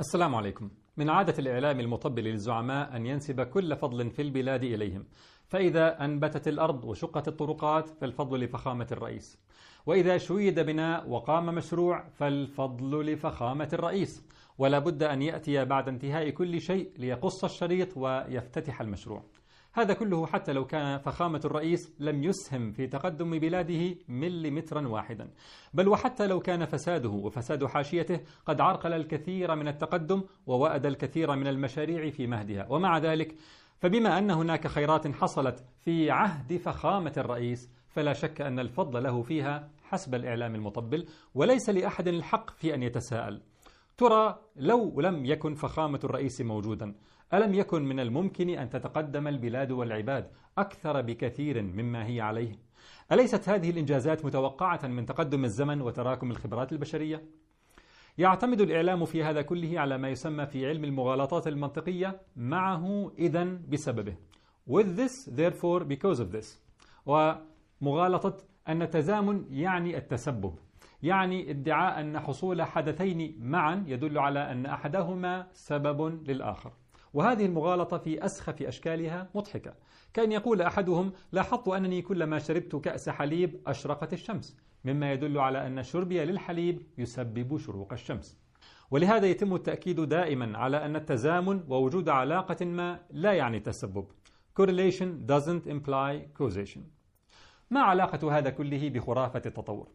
السلام عليكم. من عادة الإعلام المطبل للزعماء أن ينسب كل فضل في البلاد إليهم. فإذا أنبتت الأرض وشقت الطرقات فالفضل لفخامة الرئيس. وإذا شيد بناء وقام مشروع فالفضل لفخامة الرئيس. ولا بد أن يأتي بعد انتهاء كل شيء ليقص الشريط ويفتتح المشروع. هذا كله حتى لو كان فخامة الرئيس لم يسهم في تقدم بلاده مليمترا واحدا. بل وحتى لو كان فساده وفساد حاشيته قد عرقل الكثير من التقدم ووأد الكثير من المشاريع في مهدها. ومع ذلك فبما أن هناك خيرات حصلت في عهد فخامة الرئيس فلا شك أن الفضل له فيها حسب الإعلام المطبل وليس لأحد الحق في أن يتساءل. ترى لو لم يكن فخامة الرئيس موجودا ألم يكن من الممكن أن تتقدم البلاد والعباد أكثر بكثير مما هي عليه؟ أليست هذه الإنجازات متوقعة من تقدم الزمن وتراكم الخبرات البشرية؟ يعتمد الإعلام في هذا كله على ما يسمى في علم المغالطات المنطقية معه إذا بسببه with this therefore because of this ومغالطة أن التزامن يعني التسبب يعني ادعاء أن حصول حدثين معا يدل على أن أحدهما سبب للآخر وهذه المغالطة في أسخف أشكالها مضحكة. كأن يقول أحدهم لاحظت أنني كلما شربت كأس حليب أشرقت الشمس مما يدل على أن شربي للحليب يسبب شروق الشمس. ولهذا يتم التأكيد دائما على أن التزامن ووجود علاقة ما لا يعني تسبب. Correlation doesn't imply causation. ما علاقة هذا كله بخرافة التطور؟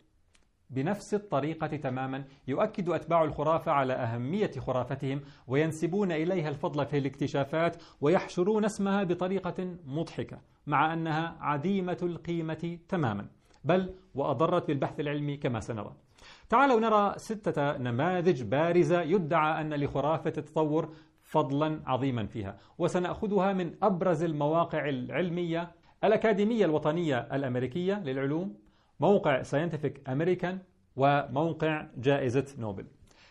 بنفس الطريقة تماما يؤكد أتباع الخرافة على أهمية خرافتهم وينسبون إليها الفضل في الاكتشافات ويحشرون اسمها بطريقة مضحكة مع أنها عديمة القيمة تماما. بل وأضرت بالبحث العلمي كما سنرى. تعالوا نرى ستة نماذج بارزة يدعى أن لخرافة التطور فضلا عظيما فيها. وسنأخذها من أبرز المواقع العلمية الأكاديمية الوطنية الأمريكية للعلوم موقع ساينتفك أمريكان وموقع جائزة نوبل.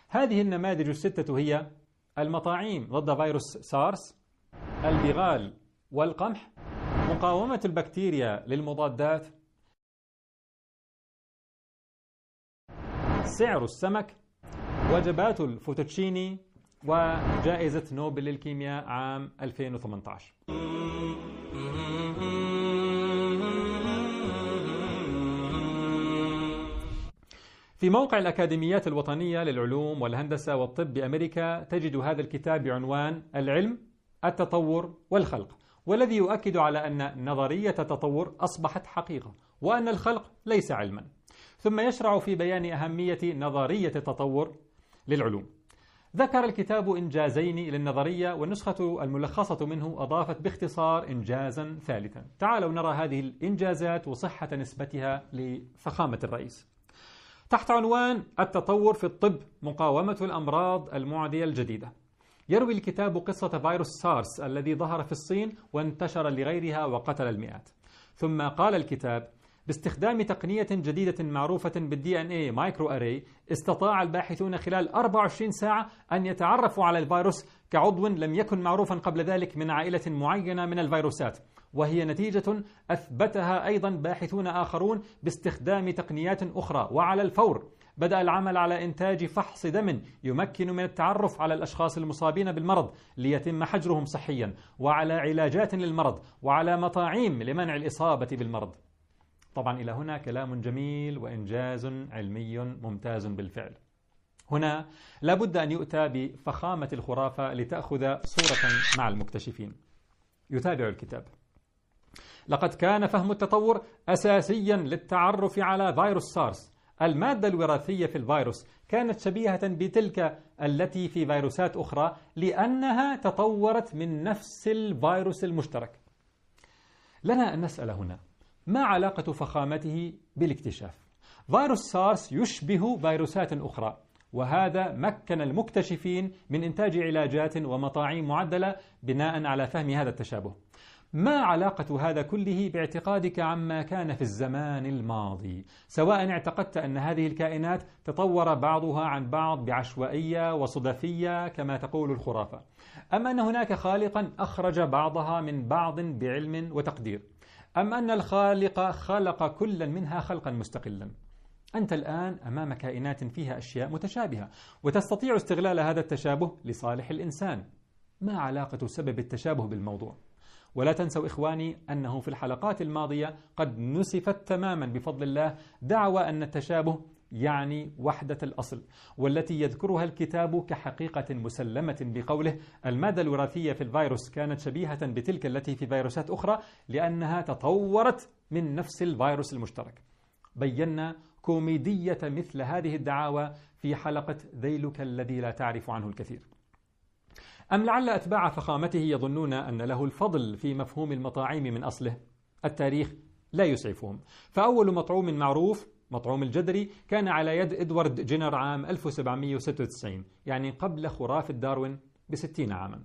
هذه النماذج الستة هي المطاعيم ضد فيروس سارس البغال والقمح مقاومة البكتيريا للمضادات سعر السمك وجبات الفوتوتشيني وجائزة نوبل للكيمياء عام 2018 في موقع الأكاديميات الوطنية للعلوم والهندسة والطب بأمريكا تجد هذا الكتاب بعنوان العلم التطور والخلق والذي يؤكد على أن نظرية التطور أصبحت حقيقة وأن الخلق ليس علما. ثم يشرع في بيان أهمية نظرية التطور للعلوم. ذكر الكتاب إنجازين للنظرية والنسخة الملخصة منه أضافت باختصار إنجازا ثالثا. تعالوا نرى هذه الإنجازات وصحة نسبتها لفخامة الرئيس. تحت عنوان التطور في الطب مقاومة الأمراض المعدية الجديدة. يروي الكتاب قصة فيروس سارس الذي ظهر في الصين وانتشر لغيرها وقتل المئات. ثم قال الكتاب باستخدام تقنية جديدة معروفة بال DNA microarray استطاع الباحثون خلال 24 ساعة أن يتعرفوا على الفيروس كعضو لم يكن معروفا قبل ذلك من عائلة معينة من الفيروسات. وهي نتيجة أثبتها أيضا باحثون آخرون باستخدام تقنيات أخرى. وعلى الفور بدأ العمل على إنتاج فحص دم يمكن من التعرف على الأشخاص المصابين بالمرض ليتم حجرهم صحيا وعلى علاجات للمرض وعلى مطاعيم لمنع الإصابة بالمرض. طبعا إلى هنا كلام جميل وإنجاز علمي ممتاز بالفعل. هنا لابد أن يؤتى بفخامة الخرافة لتأخذ صورة مع المكتشفين. يتابع الكتاب. لقد كان فهم التطور أساسيا للتعرف على فيروس سارس. المادة الوراثية في الفيروس كانت شبيهة بتلك التي في فيروسات أخرى لأنها تطورت من نفس الفيروس المشترك. لنا أن نسأل هنا ما علاقة فخامته بالاكتشاف؟ فيروس سارس يشبه فيروسات أخرى وهذا مكن المكتشفين من إنتاج علاجات ومطاعيم معدلة بناء على فهم هذا التشابه. ما علاقة هذا كله باعتقادك عما كان في الزمان الماضي؟ سواء اعتقدت أن هذه الكائنات تطور بعضها عن بعض بعشوائية وصدفية كما تقول الخرافة. أم أن هناك خالقا أخرج بعضها من بعض بعلم وتقدير؟ أم أن الخالق خلق كلا منها خلقا مستقلا؟ أنت الآن أمام كائنات فيها أشياء متشابهة وتستطيع استغلال هذا التشابه لصالح الإنسان. ما علاقة سبب التشابه بالموضوع؟ ولا تنسوا إخواني أنه في الحلقات الماضية قد نسفت تماما بفضل الله دعوى أن التشابه يعني وحدة الأصل والتي يذكرها الكتاب كحقيقة مسلمة بقوله المادة الوراثية في الفيروس كانت شبيهة بتلك التي في فيروسات أخرى لأنها تطورت من نفس الفيروس المشترك. بينا كوميدية مثل هذه الدعاوى في حلقة ذيلك الذي لا تعرف عنه الكثير. أم لعل أتباع فخامته يظنون أن له الفضل في مفهوم المطاعيم من أصله؟ التاريخ لا يسعفهم. فأول مطعوم معروف مطعوم الجدري كان على يد إدوارد جينر عام 1796 يعني قبل خرافة داروين بستين عاما.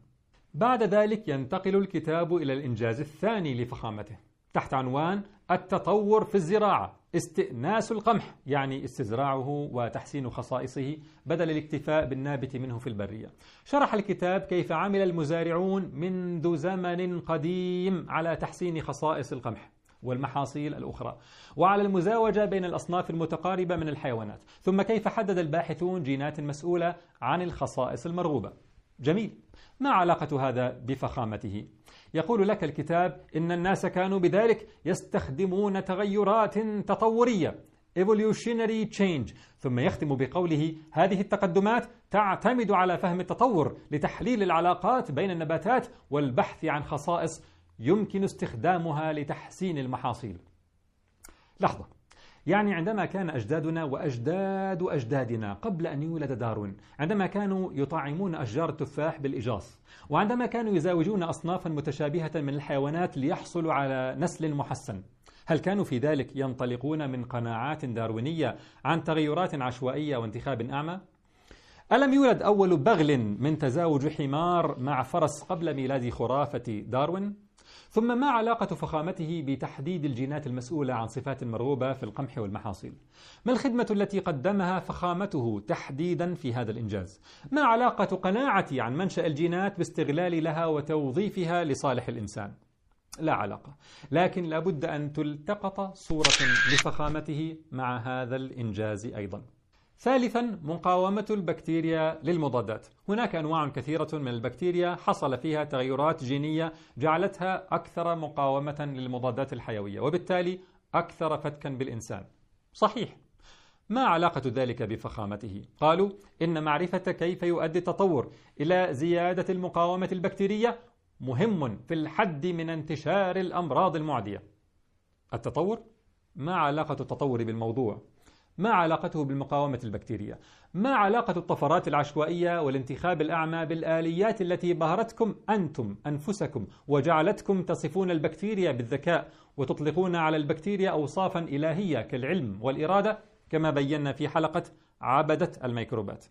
بعد ذلك ينتقل الكتاب إلى الإنجاز الثاني لفخامته تحت عنوان التطور في الزراعة. استئناس القمح يعني استزراعه وتحسين خصائصه بدل الاكتفاء بالنابت منه في البرية. شرح الكتاب كيف عمل المزارعون منذ زمن قديم على تحسين خصائص القمح والمحاصيل الأخرى وعلى المزاوجة بين الأصناف المتقاربة من الحيوانات. ثم كيف حدد الباحثون جينات مسؤولة عن الخصائص المرغوبة. جميل. ما علاقة هذا بفخامته؟ يقول لك الكتاب إن الناس كانوا بذلك يستخدمون تغيرات تطورية evolutionary change ثم يختم بقوله هذه التقدمات تعتمد على فهم التطور لتحليل العلاقات بين النباتات والبحث عن خصائص يمكن استخدامها لتحسين المحاصيل. لحظة. يعني عندما كان أجدادنا وأجداد أجدادنا قبل أن يولد داروين عندما كانوا يطعمون أشجار التفاح بالإجاص وعندما كانوا يزاوجون أصنافا متشابهة من الحيوانات ليحصلوا على نسل محسن هل كانوا في ذلك ينطلقون من قناعات داروينية عن تغيرات عشوائية وانتخاب أعمى؟ ألم يولد أول بغل من تزاوج حمار مع فرس قبل ميلاد خرافة داروين؟ ثم ما علاقة فخامته بتحديد الجينات المسؤولة عن صفات مرغوبة في القمح والمحاصيل؟ ما الخدمة التي قدمها فخامته تحديدا في هذا الإنجاز؟ ما علاقة قناعتي عن منشأ الجينات باستغلال لها وتوظيفها لصالح الإنسان؟ لا علاقة لكن لابد أن تلتقط صورة لفخامته مع هذا الإنجاز أيضا ثالثا مقاومة البكتيريا للمضادات هناك أنواع كثيرة من البكتيريا حصل فيها تغيرات جينية جعلتها أكثر مقاومة للمضادات الحيوية وبالتالي أكثر فتكا بالإنسان صحيح ما علاقة ذلك بفخامته؟ قالوا إن معرفة كيف يؤدي التطور إلى زيادة المقاومة البكتيرية مهم في الحد من انتشار الأمراض المعدية التطور؟ ما علاقة التطور بالموضوع؟ ما علاقته بالمقاومة البكتيرية؟ ما علاقة الطفرات العشوائية والانتخاب الأعمى بالآليات التي بهرتكم أنتم أنفسكم وجعلتكم تصفون البكتيريا بالذكاء وتطلقون على البكتيريا أوصافا إلهية كالعلم والإرادة كما بينا في حلقة عبدة الميكروبات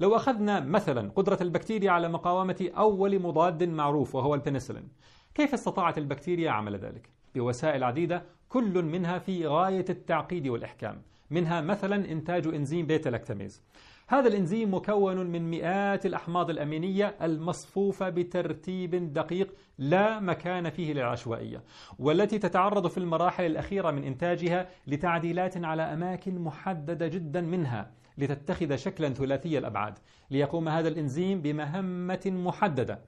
لو أخذنا مثلا قدرة البكتيريا على مقاومة أول مضاد معروف وهو البنسلين كيف استطاعت البكتيريا عمل ذلك؟ بوسائل عديدة كل منها في غاية التعقيد والإحكام منها مثلا إنتاج إنزيم بيتا لاكتاميز هذا الإنزيم مكون من مئات الأحماض الأمينية المصفوفة بترتيب دقيق لا مكان فيه للعشوائية والتي تتعرض في المراحل الأخيرة من إنتاجها لتعديلات على أماكن محددة جدا منها لتتخذ شكلا ثلاثي الأبعاد ليقوم هذا الإنزيم بمهمة محددة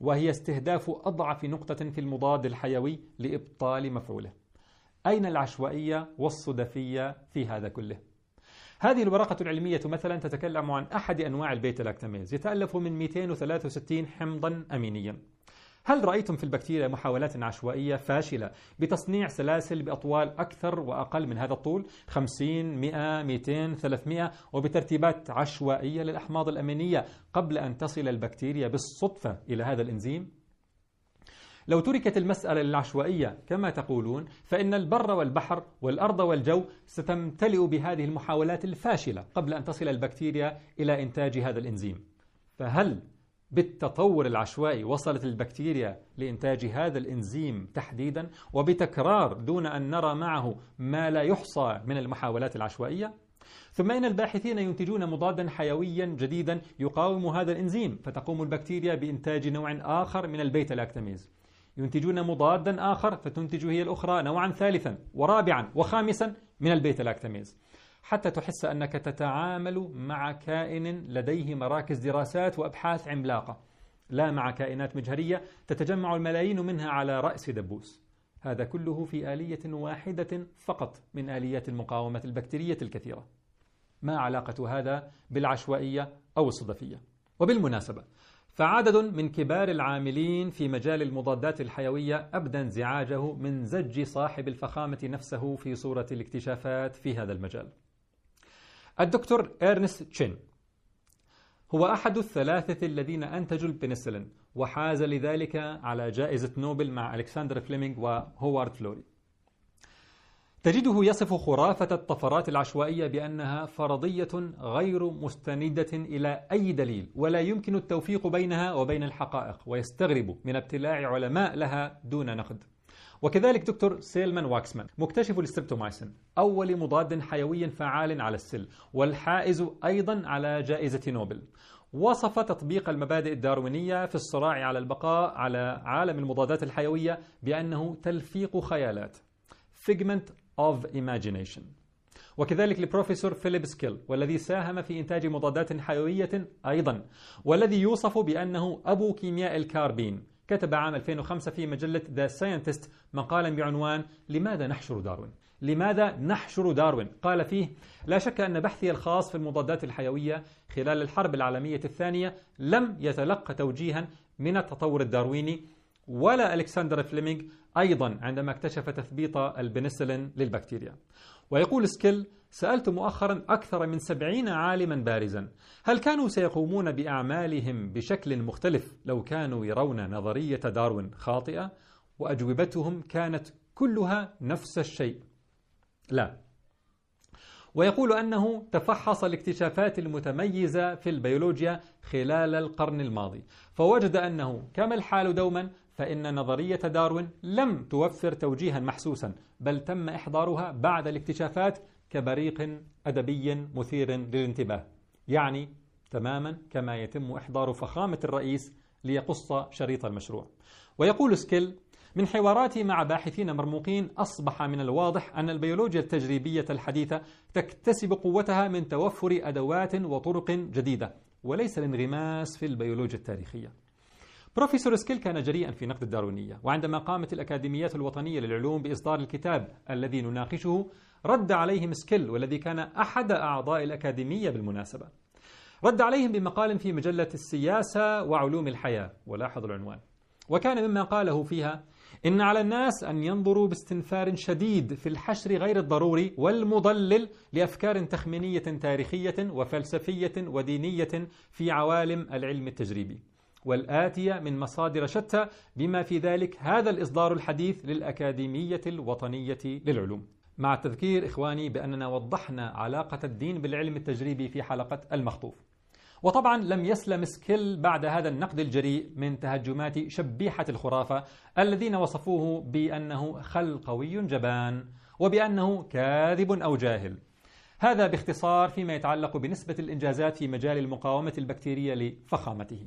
وهي استهداف أضعف نقطة في المضاد الحيوي لإبطال مفعوله. أين العشوائية والصدفية في هذا كله؟ هذه الورقة العلمية مثلا تتكلم عن أحد أنواع البيتا لاكتاميز يتألف من 263 حمضا أمينيا. هل رأيتم في البكتيريا محاولات عشوائية فاشلة بتصنيع سلاسل بأطوال أكثر وأقل من هذا الطول؟ 50 100 200 300 وبترتيبات عشوائية للأحماض الأمينية قبل أن تصل البكتيريا بالصدفة إلى هذا الإنزيم؟ لو تركت المسألة للعشوائية كما تقولون فإن البر والبحر والأرض والجو ستمتلئ بهذه المحاولات الفاشلة قبل أن تصل البكتيريا إلى إنتاج هذا الإنزيم. فهل بالتطور العشوائي وصلت البكتيريا لإنتاج هذا الإنزيم تحديدا؟ وبتكرار دون أن نرى معه ما لا يحصى من المحاولات العشوائية؟ ثم إن الباحثين ينتجون مضادا حيويا جديدا يقاوم هذا الإنزيم فتقوم البكتيريا بإنتاج نوع آخر من ال beta-lactamase ينتجون مضادا آخر فتنتج هي الأخرى نوعا ثالثا ورابعا وخامسا من ال beta-lactamase حتى تحس أنك تتعامل مع كائن لديه مراكز دراسات وأبحاث عملاقة. لا مع كائنات مجهرية تتجمع الملايين منها على رأس دبوس. هذا كله في آلية واحدة فقط من آليات المقاومة البكتيرية الكثيرة. ما علاقة هذا بالعشوائية أو الصدفية؟ وبالمناسبة فعدد من كبار العاملين في مجال المضادات الحيوية أبدى انزعاجه من زج صاحب الفخامة نفسه في صورة الاكتشافات في هذا المجال. الدكتور إرنست تشين هو أحد الثلاثة الذين أنتجوا البنسلين وحاز لذلك على جائزة نوبل مع ألكسندر فليمينغ وهوارد فلوري. تجده يصف خرافة الطفرات العشوائية بأنها فرضية غير مستندة إلى أي دليل ولا يمكن التوفيق بينها وبين الحقائق ويستغرب من ابتلاع علماء لها دون نقد. وكذلك دكتور سيلمان واكسمان مكتشف الستريبتومايسين أول مضاد حيوي فعال على السل والحائز أيضا على جائزة نوبل. وصف تطبيق المبادئ الداروينية في الصراع على البقاء على عالم المضادات الحيوية بأنه تلفيق خيالات. figment of imagination وكذلك البروفيسور فيليب سكيل والذي ساهم في إنتاج مضادات حيوية أيضا والذي يوصف بأنه أبو كيمياء الكاربين كتب عام 2005 في مجلة The Scientist مقالا بعنوان لماذا نحشر داروين؟ لماذا نحشر داروين؟ قال فيه لا شك أن بحثي الخاص في المضادات الحيوية خلال الحرب العالمية الثانية لم يتلقى توجيها من التطور الدارويني ولا ألكسندر فليمينغ أيضا عندما اكتشف تثبيط البنسلين للبكتيريا. ويقول سكيل سألت مؤخرا أكثر من سبعين عالما بارزا. هل كانوا سيقومون بأعمالهم بشكل مختلف لو كانوا يرون نظرية داروين خاطئة؟ وأجوبتهم كانت كلها نفس الشيء. لا. ويقول أنه تفحص الاكتشافات المتميزة في البيولوجيا خلال القرن الماضي. فوجد أنه كما الحال دوما فإن نظرية داروين لم توفر توجيها محسوسا بل تم إحضارها بعد الاكتشافات كبريق أدبي مثير للانتباه. يعني تماما كما يتم إحضار فخامة الرئيس ليقص شريط المشروع. ويقول سكيل من حواراتي مع باحثين مرموقين أصبح من الواضح أن البيولوجيا التجريبية الحديثة تكتسب قوتها من توفر أدوات وطرق جديدة وليس الانغماس في البيولوجيا التاريخية. بروفيسور سكيل كان جريئا في نقد الداروينية وعندما قامت الأكاديميات الوطنية للعلوم بإصدار الكتاب الذي نناقشه رد عليهم سكيل والذي كان أحد أعضاء الأكاديمية بالمناسبة. رد عليهم بمقال في مجلة السياسة وعلوم الحياة ولاحظوا العنوان. وكان مما قاله فيها إن على الناس أن ينظروا باستنفار شديد في الحشر غير الضروري والمضلل لأفكار تخمينية تاريخية وفلسفية ودينية في عوالم العلم التجريبي. والآتية من مصادر شتى بما في ذلك هذا الإصدار الحديث للأكاديمية الوطنية للعلوم. مع التذكير إخواني بأننا وضحنا علاقة الدين بالعلم التجريبي في حلقة المخطوف. وطبعا لم يسلم سكيل بعد هذا النقد الجريء من تهجمات شبيحة الخرافة الذين وصفوه بأنه خلقوي جبان وبأنه كاذب أو جاهل. هذا باختصار فيما يتعلق بنسبة الإنجازات في مجال المقاومة البكتيرية لفخامته.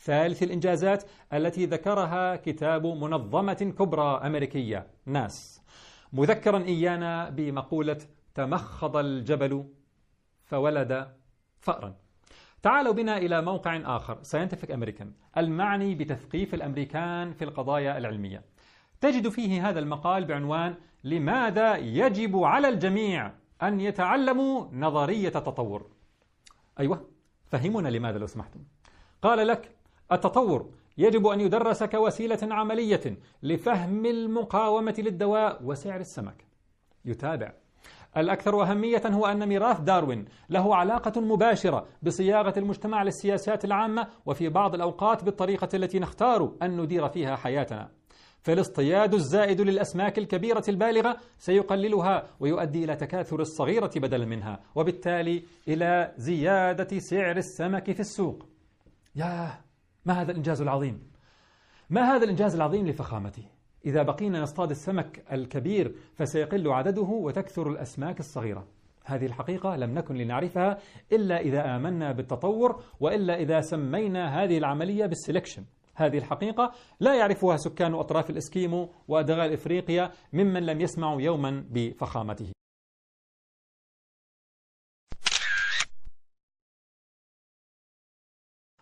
ثالث الإنجازات التي ذكرها كتاب منظمة كبرى أمريكية ناس. مذكرا إيانا بمقولة تمخض الجبل فولد فأرا. تعالوا بنا إلى موقع آخر Scientific American المعني بتثقيف الأمريكان في القضايا العلمية. تجد فيه هذا المقال بعنوان لماذا يجب على الجميع أن يتعلموا نظرية التطور أيوة فهمونا لماذا لو سمحتم. قال لك التطور. يجب أن يدرس كوسيلة عملية لفهم المقاومة للدواء وسعر السمك. يتابع. الأكثر أهمية هو أن ميراث داروين له علاقة مباشرة بصياغة المجتمع للسياسات العامة وفي بعض الأوقات بالطريقة التي نختار أن ندير فيها حياتنا. فالاصطياد الزائد للأسماك الكبيرة البالغة سيقللها ويؤدي إلى تكاثر الصغيرة بدلا منها وبالتالي إلى زيادة سعر السمك في السوق. ياه! ما هذا الإنجاز العظيم؟ ما هذا الإنجاز العظيم لفخامته؟ إذا بقينا نصطاد السمك الكبير فسيقل عدده وتكثر الأسماك الصغيرة. هذه الحقيقة لم نكن لنعرفها إلا إذا آمنا بالتطور وإلا إذا سمينا هذه العملية بالسلكشن. هذه الحقيقة لا يعرفها سكان أطراف الإسكيمو وأدغال إفريقيا ممن لم يسمعوا يوما بفخامته.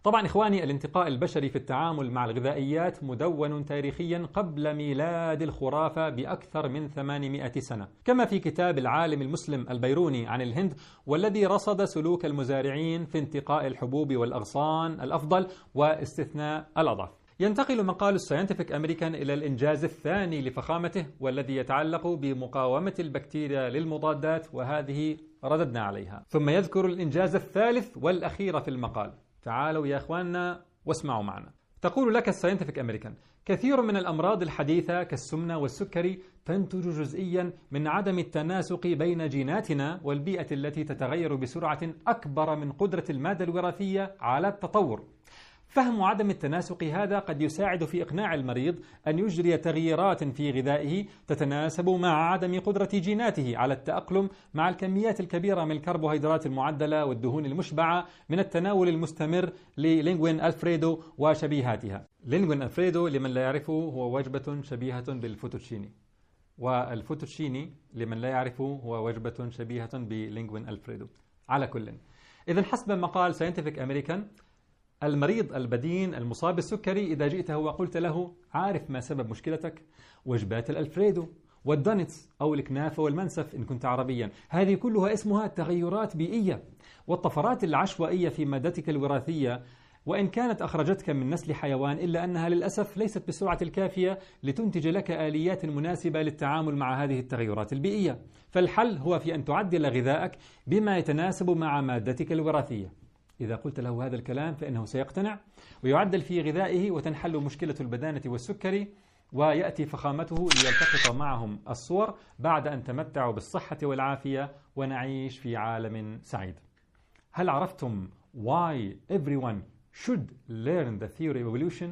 طبعا إخواني الانتقاء البشري في التعامل مع الغذائيات مدون تاريخيا قبل ميلاد الخرافة بأكثر من 800 سنة. كما في كتاب العالم المسلم البيروني عن الهند والذي رصد سلوك المزارعين في انتقاء الحبوب والأغصان الأفضل واستثناء الأضعف. ينتقل مقال الساينتفك أمريكان إلى الإنجاز الثاني لفخامته والذي يتعلق بمقاومة البكتيريا للمضادات وهذه رددنا عليها. ثم يذكر الإنجاز الثالث والأخير في المقال. تعالوا يا أخواننا واسمعوا معنا. تقول لك الساينتفك أمريكان كثير من الأمراض الحديثة كالسمنة والسكري تنتج جزئيا من عدم التناسق بين جيناتنا والبيئة التي تتغير بسرعة أكبر من قدرة المادة الوراثية على التطور. فهم عدم التناسق هذا قد يساعد في إقناع المريض أن يجري تغييرات في غذائه تتناسب مع عدم قدرة جيناته على التأقلم مع الكميات الكبيرة من الكربوهيدرات المعدلة والدهون المشبعة من التناول المستمر لل linguine Alfredo وشبيهاتها. linguine Alfredo لمن لا يعرفه هو وجبة شبيهة بالفوتوتشيني. والفوتوتشيني لمن لا يعرفه هو وجبة شبيهة ب linguine Alfredo. على كل. إذا حسب مقال Scientific American المريض البدين المصاب بالسكري إذا جئته وقلت له عارف ما سبب مشكلتك وجبات الألفريدو والدونتس أو الكنافة والمنسف إن كنت عربيا. هذه كلها اسمها تغيرات بيئية والطفرات العشوائية في مادتك الوراثية. وإن كانت أخرجتك من نسل حيوان إلا أنها للأسف ليست بالسرعة الكافية لتنتج لك آليات مناسبة للتعامل مع هذه التغيرات البيئية. فالحل هو في أن تعدل غذائك بما يتناسب مع مادتك الوراثية. إذا قلت له هذا الكلام فإنه سيقتنع ويعدل في غذائه وتنحل مشكلة البدانة والسكري ويأتي فخامته ليلتقط معهم الصور بعد أن تمتعوا بالصحة والعافية ونعيش في عالم سعيد. هل عرفتم why everyone should learn the theory of evolution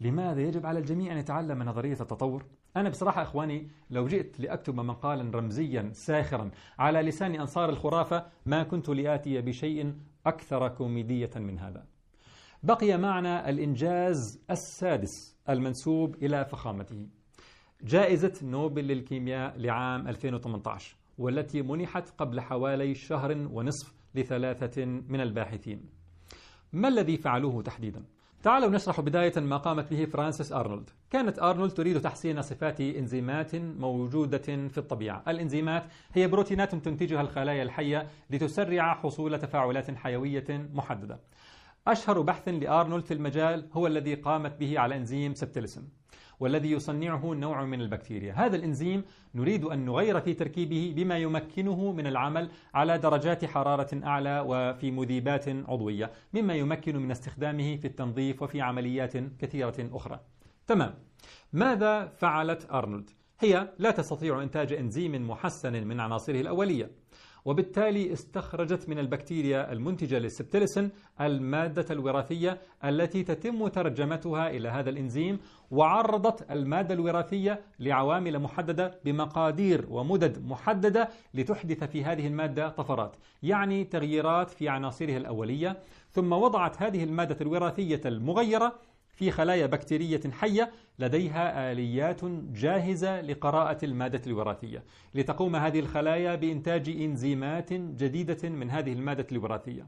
لماذا يجب على الجميع أن يتعلم نظرية التطور؟ أنا بصراحة إخواني لو جئت لأكتب مقالا رمزيا ساخرا على لسان أنصار الخرافة ما كنت لآتي بشيء أكثر كوميدية من هذا. بقي معنا الإنجاز السادس المنسوب إلى فخامته. جائزة نوبل للكيمياء لعام 2018 والتي منحت قبل حوالي شهر ونصف لثلاثة من الباحثين. ما الذي فعلوه تحديدا؟ تعالوا نشرح بداية ما قامت به فرانسيس أرنولد. كانت أرنولد تريد تحسين صفات إنزيمات موجودة في الطبيعة. الإنزيمات هي بروتينات تنتجها الخلايا الحية لتسرع حصول تفاعلات حيوية محددة. أشهر بحث لأرنولد في المجال هو الذي قامت به على إنزيم سبتلسن والذي يصنعه نوع من البكتيريا. هذا الإنزيم نريد أن نغير في تركيبه بما يمكنه من العمل على درجات حرارة أعلى وفي مذيبات عضوية مما يمكن من استخدامه في التنظيف وفي عمليات كثيرة أخرى. تمام. ماذا فعلت أرنولد؟ هي لا تستطيع إنتاج إنزيم محسن من عناصره الأولية. وبالتالي استخرجت من البكتيريا المنتجة للسبتلسن المادة الوراثية التي تتم ترجمتها إلى هذا الإنزيم وعرضت المادة الوراثية لعوامل محددة بمقادير ومدد محددة لتحدث في هذه المادة طفرات يعني تغييرات في عناصرها الأولية. ثم وضعت هذه المادة الوراثية المغيرة في خلايا بكتيرية حية لديها آليات جاهزة لقراءة المادة الوراثية. لتقوم هذه الخلايا بإنتاج إنزيمات جديدة من هذه المادة الوراثية.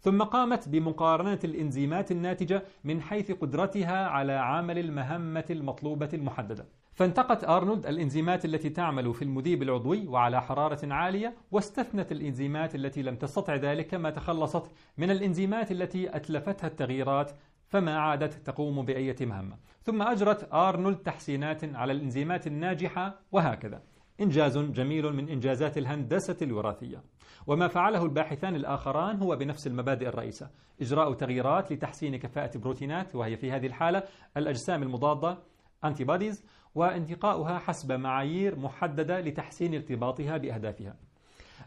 ثم قامت بمقارنة الإنزيمات الناتجة من حيث قدرتها على عمل المهمة المطلوبة المحددة. فانتقت أرنولد الإنزيمات التي تعمل في المذيب العضوي وعلى حرارة عالية واستثنت الإنزيمات التي لم تستطع ذلك كما تخلصت من الإنزيمات التي أتلفتها التغييرات فما عادت تقوم بأية مهمة. ثم أجرت أرنولد تحسينات على الإنزيمات الناجحة وهكذا. إنجاز جميل من إنجازات الهندسة الوراثية. وما فعله الباحثان الآخران هو بنفس المبادئ الرئيسة. إجراء تغييرات لتحسين كفاءة بروتينات وهي في هذه الحالة الأجسام المضادة antibodies وانتقاؤها حسب معايير محددة لتحسين ارتباطها بأهدافها.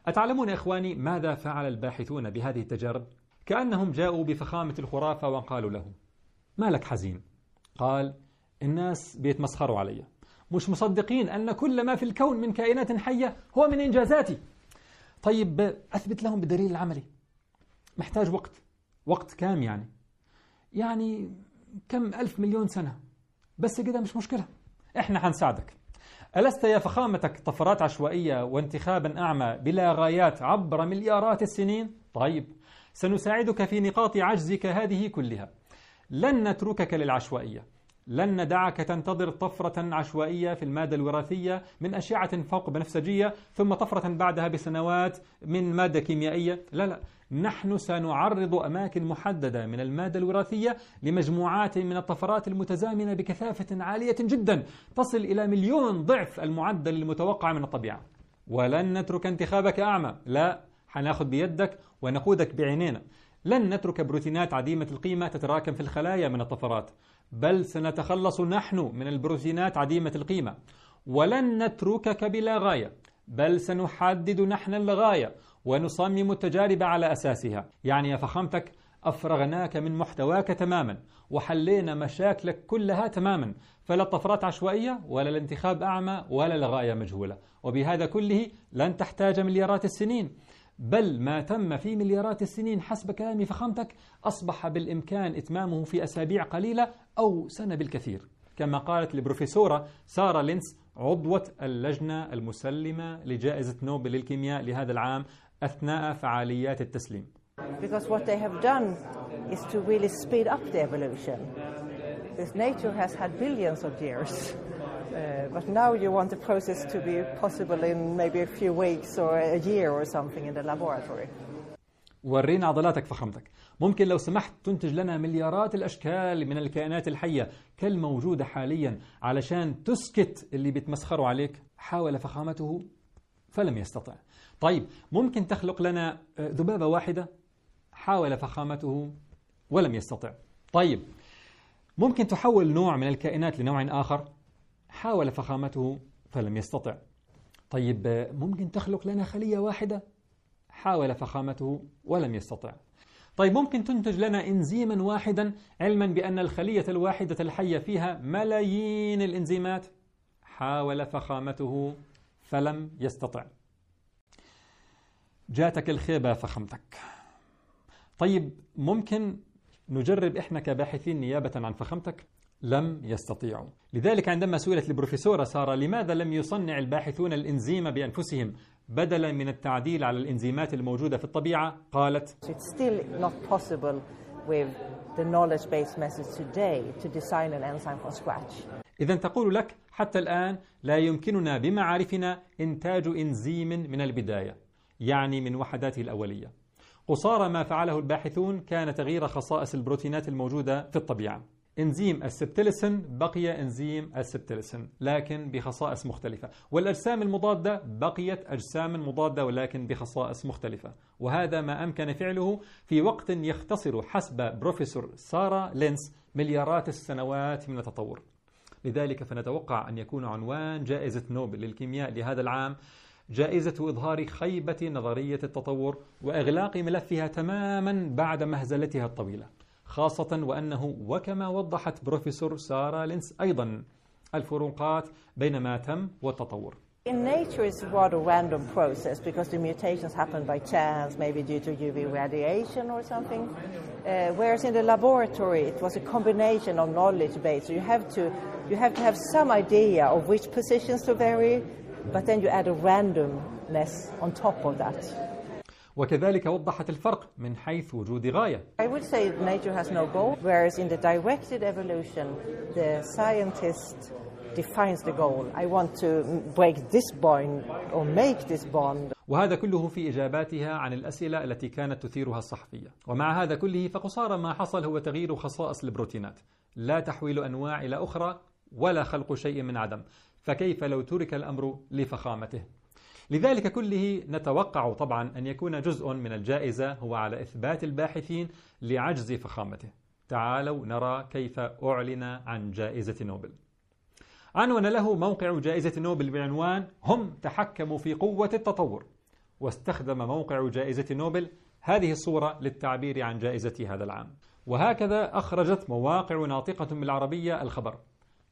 أتعلمون إخواني ماذا فعل الباحثون بهذه التجارب؟ كأنهم جاءوا بفخامة الخرافة وقالوا له ما لك حزين؟ قال الناس بيتمسخروا علي. مش مصدقين أن كل ما في الكون من كائنات حية هو من إنجازاتي. طيب أثبت لهم بالدليل العملي. محتاج وقت. وقت كام يعني؟ يعني كم ألف مليون سنة. بس كده مش مشكلة. إحنا حنساعدك. ألست يا فخامتك طفرات عشوائية وانتخابا أعمى بلا غايات عبر مليارات السنين؟ طيب سنساعدك في نقاط عجزك هذه كلها. لن نتركك للعشوائية. لن ندعك تنتظر طفرة عشوائية في المادة الوراثية من أشعة فوق بنفسجية ثم طفرة بعدها بسنوات من مادة كيميائية. لا لا. نحن سنعرض أماكن محددة من المادة الوراثية لمجموعات من الطفرات المتزامنة بكثافة عالية جدا. تصل إلى مليون ضعف المعدل المتوقع من الطبيعة. ولن نترك انتخابك أعمى. لا. حناخذ بيدك ونقودك بعينينا. لن نترك بروتينات عديمة القيمة تتراكم في الخلايا من الطفرات بل سنتخلص نحن من البروتينات عديمة القيمة. ولن نتركك بلا غاية بل سنحدد نحن الغاية ونصمم التجارب على أساسها. يعني يا فخامتك أفرغناك من محتواك تماما وحلينا مشاكلك كلها تماما. فلا طفرات عشوائية ولا الانتخاب أعمى ولا الغاية مجهولة. وبهذا كله لن تحتاج مليارات السنين. بل ما تم في مليارات السنين حسب كلام فخامتك أصبح بالإمكان إتمامه في أسابيع قليلة أو سنة بالكثير كما قالت البروفيسورة سارة لينس عضوة اللجنة المسلمة لجائزة نوبل للكيمياء لهذا العام أثناء فعاليات التسليم Because what they have done is to really speed up the evolution. Because nature has had billions of years. Uh, but now you want the process to be possible in maybe a few weeks or a year or something in the laboratory. ورينا عضلاتك فخامتك. ممكن لو سمحت تنتج لنا مليارات الأشكال من الكائنات الحية كالموجودة حاليا علشان تسكت اللي بيتمسخروا عليك. حاول فخامته فلم يستطع. طيب ممكن تخلق لنا ذبابة واحدة؟ حاول فخامته ولم يستطع. طيب ممكن تحول نوع من الكائنات لنوع آخر؟ حاول فخامته فلم يستطع. طيب ممكن تخلق لنا خلية واحدة؟ حاول فخامته ولم يستطع. طيب ممكن تنتج لنا إنزيما واحدا علما بأن الخلية الواحدة الحية فيها ملايين الإنزيمات؟ حاول فخامته فلم يستطع. جاتك الخيبة فخمتك. طيب ممكن نجرب إحنا كباحثين نيابة عن فخمتك لم يستطيعوا. لذلك عندما سئلت البروفيسورة سارة لماذا لم يصنع الباحثون الإنزيم بأنفسهم بدلا من التعديل على الإنزيمات الموجودة في الطبيعة؟ قالت It's still not possible with the knowledge-based methods today to design an enzyme from scratch. إذا تقول لك حتى الآن لا يمكننا بمعارفنا إنتاج إنزيم من البداية يعني من وحداته الأولية. قصارى ما فعله الباحثون كان تغيير خصائص البروتينات الموجودة في الطبيعة. إنزيم السبتلسن بقي إنزيم السبتلسن لكن بخصائص مختلفة. والأجسام المضادة بقيت أجسام مضادة ولكن بخصائص مختلفة. وهذا ما أمكن فعله في وقت يختصر حسب بروفيسور سارة لينس مليارات السنوات من التطور. لذلك فنتوقع أن يكون عنوان جائزة نوبل للكيمياء لهذا العام جائزة إظهار خيبة نظرية التطور وإغلاق ملفها تماما بعد مهزلتها الطويلة. خاصة وأنه وكما وضحت بروفيسور سارة لينس أيضا الفروقات بين ما تم والتطور In nature, it's a random process because the mutations happen by chance, maybe due to UV radiation or something. Uh, whereas in the laboratory, it was a combination of knowledge base. So you have to you have to have some idea of which positions to vary, but then you add a randomness on top of that. وكذلك وضحت الفرق من حيث وجود غاية. I would say nature has no goal, whereas in the directed evolution, the scientist defines the goal. I want to break this bond or make this bond. وهذا كله في إجاباتها عن الأسئلة التي كانت تثيرها الصحفية. ومع هذا كله فقصارى ما حصل هو تغيير خصائص البروتينات. لا تحويل أنواع إلى أخرى ولا خلق شيء من عدم. فكيف لو ترك الأمر لفخامته؟ لذلك كله نتوقع طبعا أن يكون جزء من الجائزة هو على إثبات الباحثين لعجز فخامته. تعالوا نرى كيف أعلن عن جائزة نوبل. عنون له موقع جائزة نوبل بعنوان هم تحكموا في قوة التطور واستخدم موقع جائزة نوبل هذه الصورة للتعبير عن جائزة هذا العام. وهكذا أخرجت مواقع ناطقة بالعربية الخبر.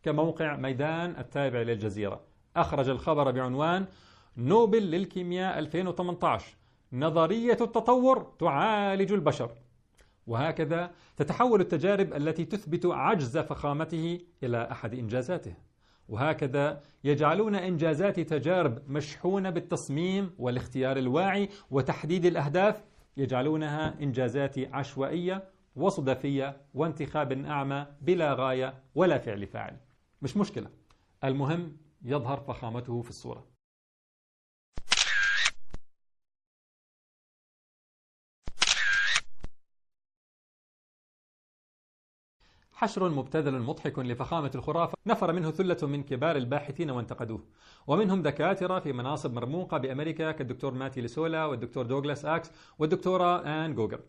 كموقع ميدان التابع للجزيرة. أخرج الخبر بعنوان نوبل للكيمياء 2018 نظرية التطور تعالج البشر. وهكذا تتحول التجارب التي تثبت عجز فخامته إلى أحد إنجازاته. وهكذا يجعلون إنجازات تجارب مشحونة بالتصميم والاختيار الواعي وتحديد الأهداف يجعلونها إنجازات عشوائية وصدفية وانتخاب أعمى بلا غاية ولا فعل فاعل. مش مشكلة. المهم يظهر فخامته في الصورة. حشر مبتذل مضحك لفخامة الخرافة نفر منه ثلة من كبار الباحثين وانتقدوه ومنهم دكاترة في مناصب مرموقة بأمريكا كالدكتور ماتي ليسولا والدكتور دوغلاس آكس والدكتورة آن جوجر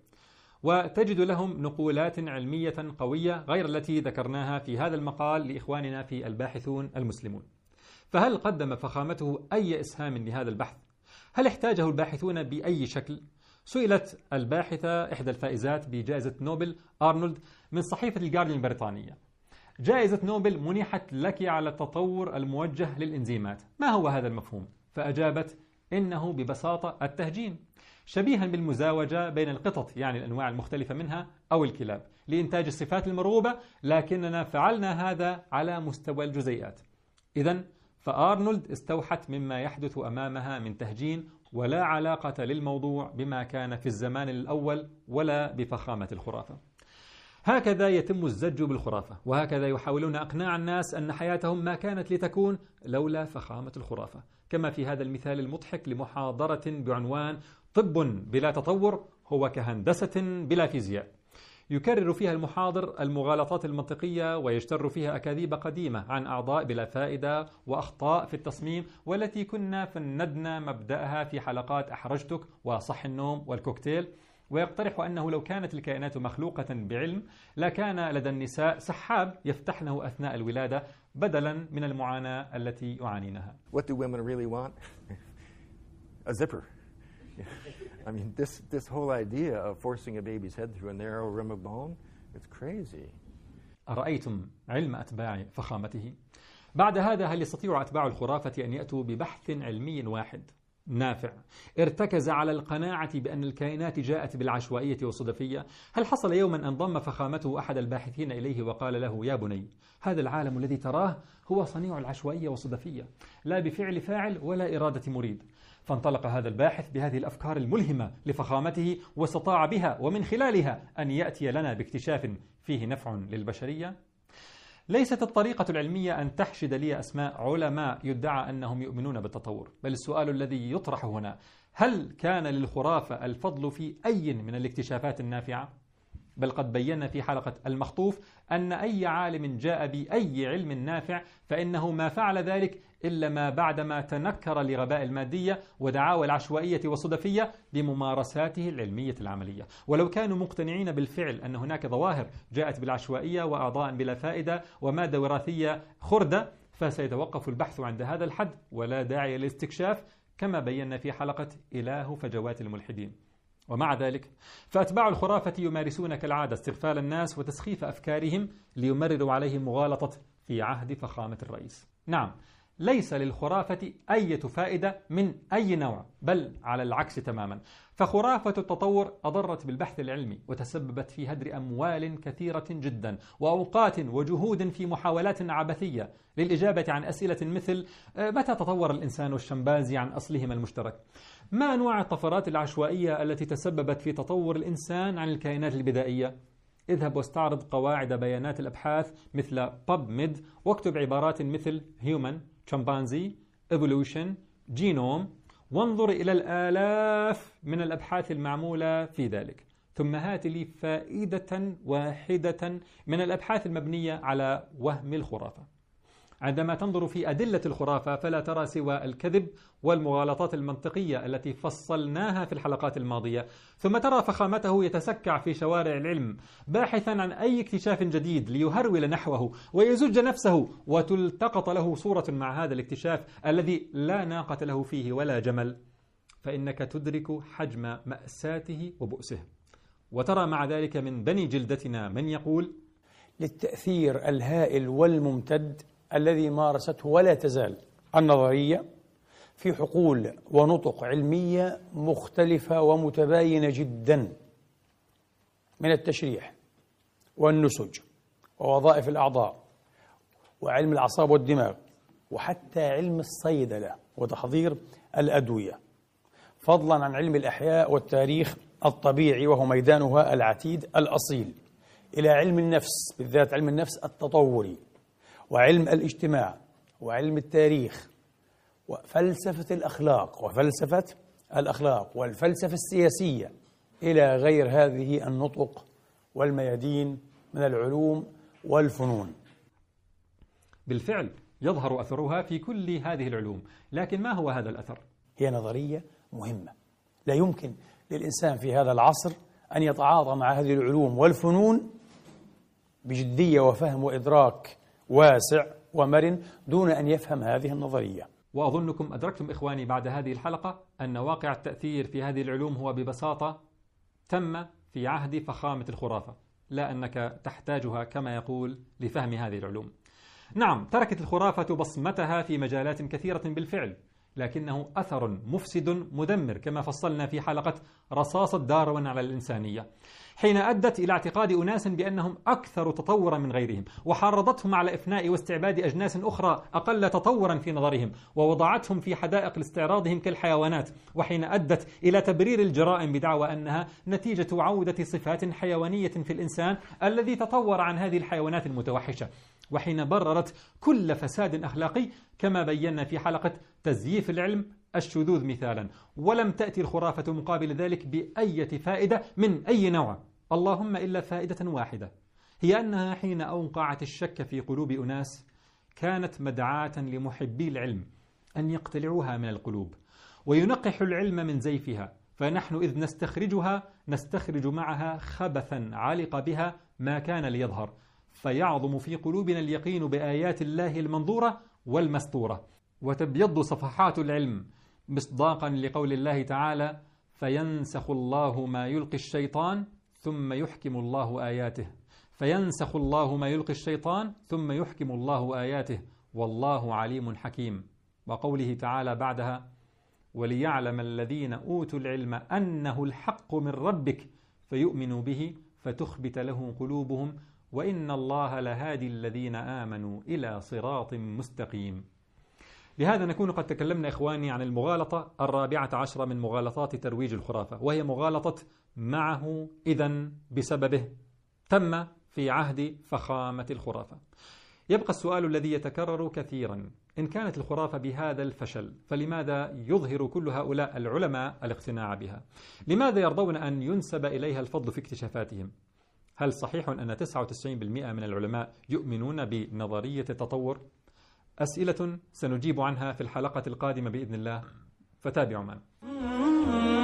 وتجد لهم نقولات علمية قوية غير التي ذكرناها في هذا المقال لإخواننا في الباحثون المسلمون فهل قدم فخامته أي إسهام لهذا البحث؟ هل احتاجه الباحثون بأي شكل؟ سئلت الباحثة إحدى الفائزات بجائزة نوبل أرنولد من صحيفة الجارديان البريطانية. جائزة نوبل منحت لك على التطور الموجه للإنزيمات. ما هو هذا المفهوم؟ فأجابت إنه ببساطة التهجين شبيها بالمزاوجة بين القطط يعني الأنواع المختلفة منها أو الكلاب لإنتاج الصفات المرغوبة لكننا فعلنا هذا على مستوى الجزيئات. إذا فآرنولد استوحت مما يحدث أمامها من تهجين ولا علاقة للموضوع بما كان في الزمان الأول ولا بفخامة الخرافة. هكذا يتم الزج بالخرافة وهكذا يحاولون أقناع الناس أن حياتهم ما كانت لتكون لولا فخامة الخرافة. كما في هذا المثال المضحك لمحاضرة بعنوان طب بلا تطور هو كهندسة بلا فيزياء. يكرر فيها المحاضر المغالطات المنطقية ويجتر فيها أكاذيب قديمة عن أعضاء بلا فائدة وأخطاء في التصميم والتي كنا فندنا مبدأها في حلقات أحرجتك وصح النوم والكوكتيل ويقترح أنه لو كانت الكائنات مخلوقة بعلم لكان لدى النساء سحاب يفتحنه أثناء الولادة بدلا من المعاناة التي يعانينها What do women really want? A zipper. I mean, this, this whole idea of forcing a baby's head through a narrow rim of bone, it's crazy. أرأيتم علم أتباع فخامته؟ بعد هذا هل يستطيع أتباع الخرافة أن يأتوا ببحث علمي واحد نافع ارتكز على القناعة بأن الكائنات جاءت بالعشوائية والصدفية هل حصل يوما أن ضم فخامته أحد الباحثين إليه وقال له يا بني هذا العالم الذي تراه هو صنيع العشوائية والصدفية لا بفعل فاعل ولا إرادة مريد فانطلق هذا الباحث بهذه الأفكار الملهمة لفخامته واستطاع بها ومن خلالها أن يأتي لنا باكتشاف فيه نفع للبشرية ليست الطريقة العلمية أن تحشد لي أسماء علماء يدعى أنهم يؤمنون بالتطور بل السؤال الذي يطرح هنا هل كان للخرافة الفضل في أي من الاكتشافات النافعة؟ بل قد بينا في حلقة المخطوف أن أي عالم جاء بأي علم نافع فإنه ما فعل ذلك إلا ما بعدما تنكر لغباء المادية ودعاوى العشوائية والصدفية بممارساته العلمية العملية. ولو كانوا مقتنعين بالفعل أن هناك ظواهر جاءت بالعشوائية وأعضاء بلا فائدة ومادة وراثية خردة فسيتوقف البحث عند هذا الحد. ولا داعي للاستكشاف كما بينا في حلقة إله فجوات الملحدين. ومع ذلك فأتباع الخرافة يمارسون كالعادة استغفال الناس وتسخيف أفكارهم ليمرروا عليهم مغالطة في عهد فخامة الرئيس. نعم ليس للخرافة أي فائدة من أي نوع بل على العكس تماما. فخرافة التطور أضرت بالبحث العلمي وتسببت في هدر أموال كثيرة جدا وأوقات وجهود في محاولات عبثية للإجابة عن أسئلة مثل آه، متى تطور الإنسان والشمبانزي عن أصلهما المشترك؟ ما أنواع الطفرات العشوائية التي تسببت في تطور الإنسان عن الكائنات البدائية؟ اذهب واستعرض قواعد بيانات الأبحاث مثل PubMed واكتب عبارات مثل human chimpanzee evolution genome وانظر إلى الآلاف من الأبحاث المعمولة في ذلك. ثم هات لي فائدة واحدة من الأبحاث المبنية على وهم الخرافة. عندما تنظر في أدلة الخرافة فلا ترى سوى الكذب والمغالطات المنطقية التي فصلناها في الحلقات الماضية. ثم ترى فخامته يتسكع في شوارع العلم باحثا عن أي اكتشاف جديد ليهرول نحوه ويزج نفسه وتلتقط له صورة مع هذا الاكتشاف الذي لا ناقة له فيه ولا جمل. فإنك تدرك حجم مأساته وبؤسه. وترى مع ذلك من بني جلدتنا من يقول للتأثير الهائل والممتد الذي مارسته ولا تزال النظرية في حقول ونطق علمية مختلفة ومتباينة جدا من التشريح والنسج ووظائف الأعضاء وعلم الأعصاب والدماغ وحتى علم الصيدلة وتحضير الأدوية فضلا عن علم الأحياء والتاريخ الطبيعي وهو ميدانها العتيد الأصيل إلى علم النفس بالذات علم النفس التطوري. وعلم الاجتماع وعلم التاريخ وفلسفة الأخلاق وفلسفة الأخلاق والفلسفة السياسية إلى غير هذه النطق والميادين من العلوم والفنون بالفعل يظهر أثرها في كل هذه العلوم لكن ما هو هذا الأثر؟ هي نظرية مهمة لا يمكن للإنسان في هذا العصر أن يتعاطى مع هذه العلوم والفنون بجدية وفهم وإدراك واسع ومرن دون أن يفهم هذه النظرية. وأظنكم أدركتم إخواني بعد هذه الحلقة أن واقع التأثير في هذه العلوم هو ببساطة تم في عهد فخامة الخرافة لا أنك تحتاجها كما يقول لفهم هذه العلوم. نعم تركت الخرافة بصمتها في مجالات كثيرة بالفعل لكنه أثر مفسد مدمر كما فصلنا في حلقة رصاصة داروين على الإنسانية. حين أدت إلى اعتقاد أناس بأنهم أكثر تطورا من غيرهم وحرضتهم على إفناء واستعباد أجناس أخرى أقل تطورا في نظرهم ووضعتهم في حدائق لاستعراضهم كالحيوانات وحين أدت إلى تبرير الجرائم بدعوى أنها نتيجة عودة صفات حيوانية في الإنسان الذي تطور عن هذه الحيوانات المتوحشة. وحين بررت كل فساد أخلاقي كما بينا في حلقة تزييف العلم الشذوذ مثالا. ولم تأتي الخرافة مقابل ذلك بأية فائدة من أي نوع؟ اللهم إلا فائدة واحدة. هي أنها حين أوقعت الشك في قلوب أناس كانت مدعاة لمحبي العلم أن يقتلعوها من القلوب وينقحوا العلم من زيفها فنحن إذ نستخرجها نستخرج معها خبثا علق بها ما كان ليظهر فيعظم في قلوبنا اليقين بآيات الله المنظورة والمستورة. وتبيض صفحات العلم مصداقا لقول الله تعالى فينسخ الله ما يلقي الشيطان ثم يحكم الله آياته. فينسخ الله ما يلقي الشيطان ثم يحكم الله آياته. والله عليم حكيم. وقوله تعالى بعدها وليعلم الذين أوتوا العلم أنه الحق من ربك فيؤمنوا به فتخبت له قلوبهم وإن الله لهادي الذين آمنوا إلى صراط مستقيم. بهذا نكون قد تكلمنا إخواني عن المغالطة الرابعة عشرة من مغالطات ترويج الخرافة وهي مغالطة معه إذا بسببه تم في عهد فخامة الخرافة. يبقى السؤال الذي يتكرر كثيرا إن كانت الخرافة بهذا الفشل فلماذا يظهر كل هؤلاء العلماء الاقتناع بها؟ لماذا يرضون أن ينسب إليها الفضل في اكتشافاتهم؟ هل صحيح أن 99% من العلماء يؤمنون بنظرية التطور؟ أسئلة سنجيب عنها في الحلقة القادمة بإذن الله. فتابعوا معنا.